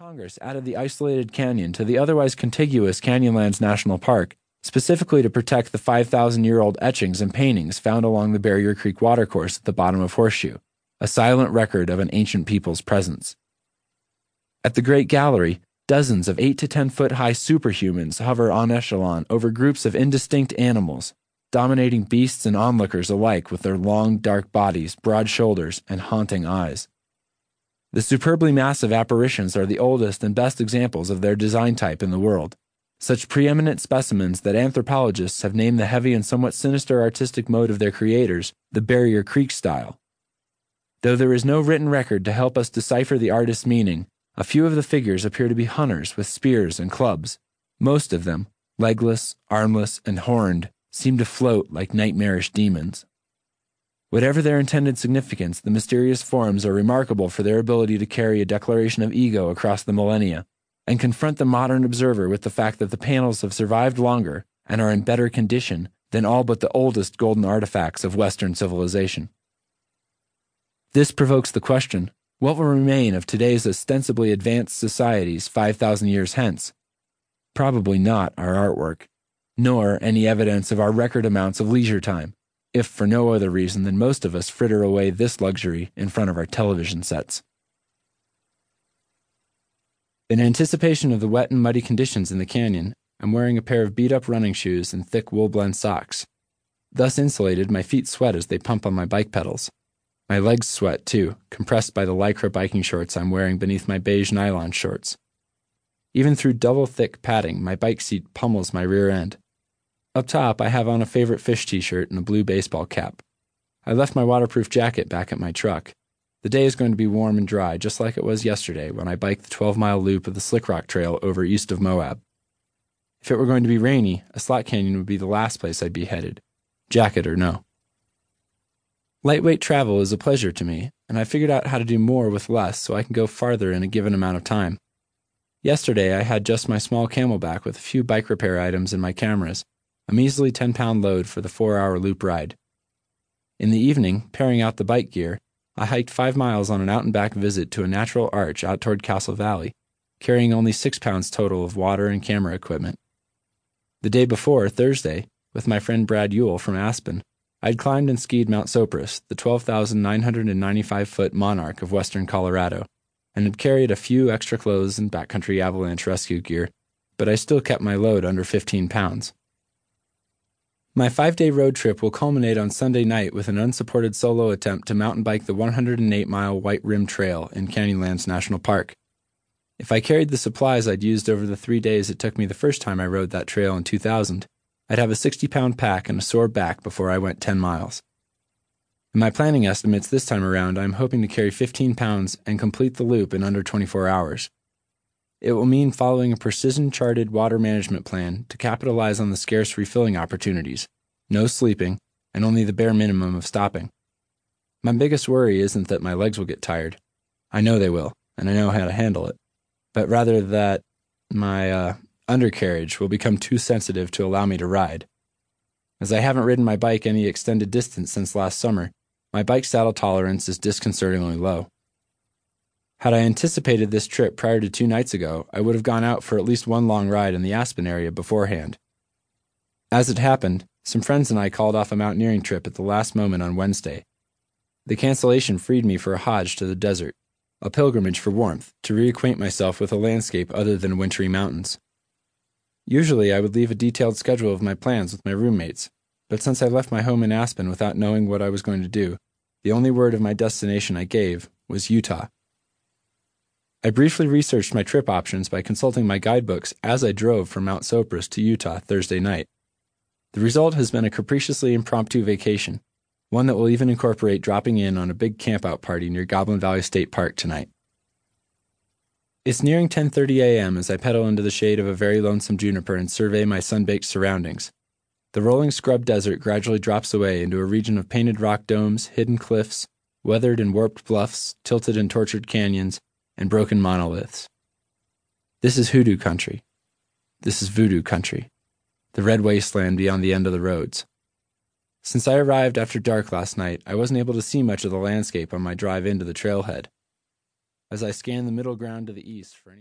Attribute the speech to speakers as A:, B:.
A: Congress added the isolated canyon to the otherwise contiguous Canyonlands National Park, specifically to protect the 5,000 year old etchings and paintings found along the Barrier Creek watercourse at the bottom of Horseshoe, a silent record of an ancient people's presence. At the Great Gallery, dozens of 8 to 10 foot high superhumans hover en echelon over groups of indistinct animals, dominating beasts and onlookers alike with their long, dark bodies, broad shoulders, and haunting eyes. The superbly massive apparitions are the oldest and best examples of their design type in the world, such preeminent specimens that anthropologists have named the heavy and somewhat sinister artistic mode of their creators the Barrier Creek style. Though there is no written record to help us decipher the artist's meaning, a few of the figures appear to be hunters with spears and clubs. Most of them, legless, armless, and horned, seem to float like nightmarish demons. Whatever their intended significance, the mysterious forms are remarkable for their ability to carry a declaration of ego across the millennia and confront the modern observer with the fact that the panels have survived longer and are in better condition than all but the oldest golden artifacts of Western civilization. This provokes the question what will remain of today's ostensibly advanced societies 5,000 years hence? Probably not our artwork, nor any evidence of our record amounts of leisure time if for no other reason than most of us fritter away this luxury in front of our television sets. In anticipation of the wet and muddy conditions in the canyon, I'm wearing a pair of beat up running shoes and thick wool blend socks. Thus insulated, my feet sweat as they pump on my bike pedals. My legs sweat too, compressed by the lycra biking shorts I'm wearing beneath my beige nylon shorts. Even through double thick padding, my bike seat pummels my rear end. Up top, I have on a favorite fish t shirt and a blue baseball cap. I left my waterproof jacket back at my truck. The day is going to be warm and dry, just like it was yesterday when I biked the 12 mile loop of the Slick Rock Trail over east of Moab. If it were going to be rainy, a slot canyon would be the last place I'd be headed, jacket or no. Lightweight travel is a pleasure to me, and I figured out how to do more with less so I can go farther in a given amount of time. Yesterday, I had just my small CamelBak with a few bike repair items and my cameras, a measly 10 pound load for the four hour loop ride. In the evening, pairing out the bike gear, I hiked five miles on an out and back visit to a natural arch out toward Castle Valley, carrying only six pounds total of water and camera equipment. The day before, Thursday, with my friend Brad Ewell from Aspen, I'd climbed and skied Mount Sopris, the 12,995 foot monarch of western Colorado, and had carried a few extra clothes and backcountry avalanche rescue gear, but I still kept my load under 15 pounds. My five day road trip will culminate on Sunday night with an unsupported solo attempt to mountain bike the 108 mile White Rim Trail in Canyonlands National Park. If I carried the supplies I'd used over the three days it took me the first time I rode that trail in 2000, I'd have a 60 pound pack and a sore back before I went 10 miles. In my planning estimates this time around, I'm hoping to carry 15 pounds and complete the loop in under 24 hours. It will mean following a precision charted water management plan to capitalize on the scarce refilling opportunities, no sleeping, and only the bare minimum of stopping. My biggest worry isn't that my legs will get tired. I know they will, and I know how to handle it. But rather that my uh, undercarriage will become too sensitive to allow me to ride. As I haven't ridden my bike any extended distance since last summer, my bike saddle tolerance is disconcertingly low. Had I anticipated this trip prior to two nights ago, I would have gone out for at least one long ride in the Aspen area beforehand. As it happened, some friends and I called off a mountaineering trip at the last moment on Wednesday. The cancellation freed me for a Hajj to the desert, a pilgrimage for warmth, to reacquaint myself with a landscape other than wintry mountains. Usually, I would leave a detailed schedule of my plans with my roommates, but since I left my home in Aspen without knowing what I was going to do, the only word of my destination I gave was Utah. I briefly researched my trip options by consulting my guidebooks as I drove from Mount Sopris to Utah Thursday night. The result has been a capriciously impromptu vacation, one that will even incorporate dropping in on a big campout party near Goblin Valley State Park tonight. It's nearing 10:30 a.m. as I pedal into the shade of a very lonesome juniper and survey my sun-baked surroundings. The rolling scrub desert gradually drops away into a region of painted rock domes, hidden cliffs, weathered and warped bluffs, tilted and tortured canyons, and broken monoliths. This is hoodoo country. This is voodoo country, the red wasteland beyond the end of the roads. Since I arrived after dark last night, I wasn't able to see much of the landscape on my drive into the trailhead. As I scanned the middle ground to the east for any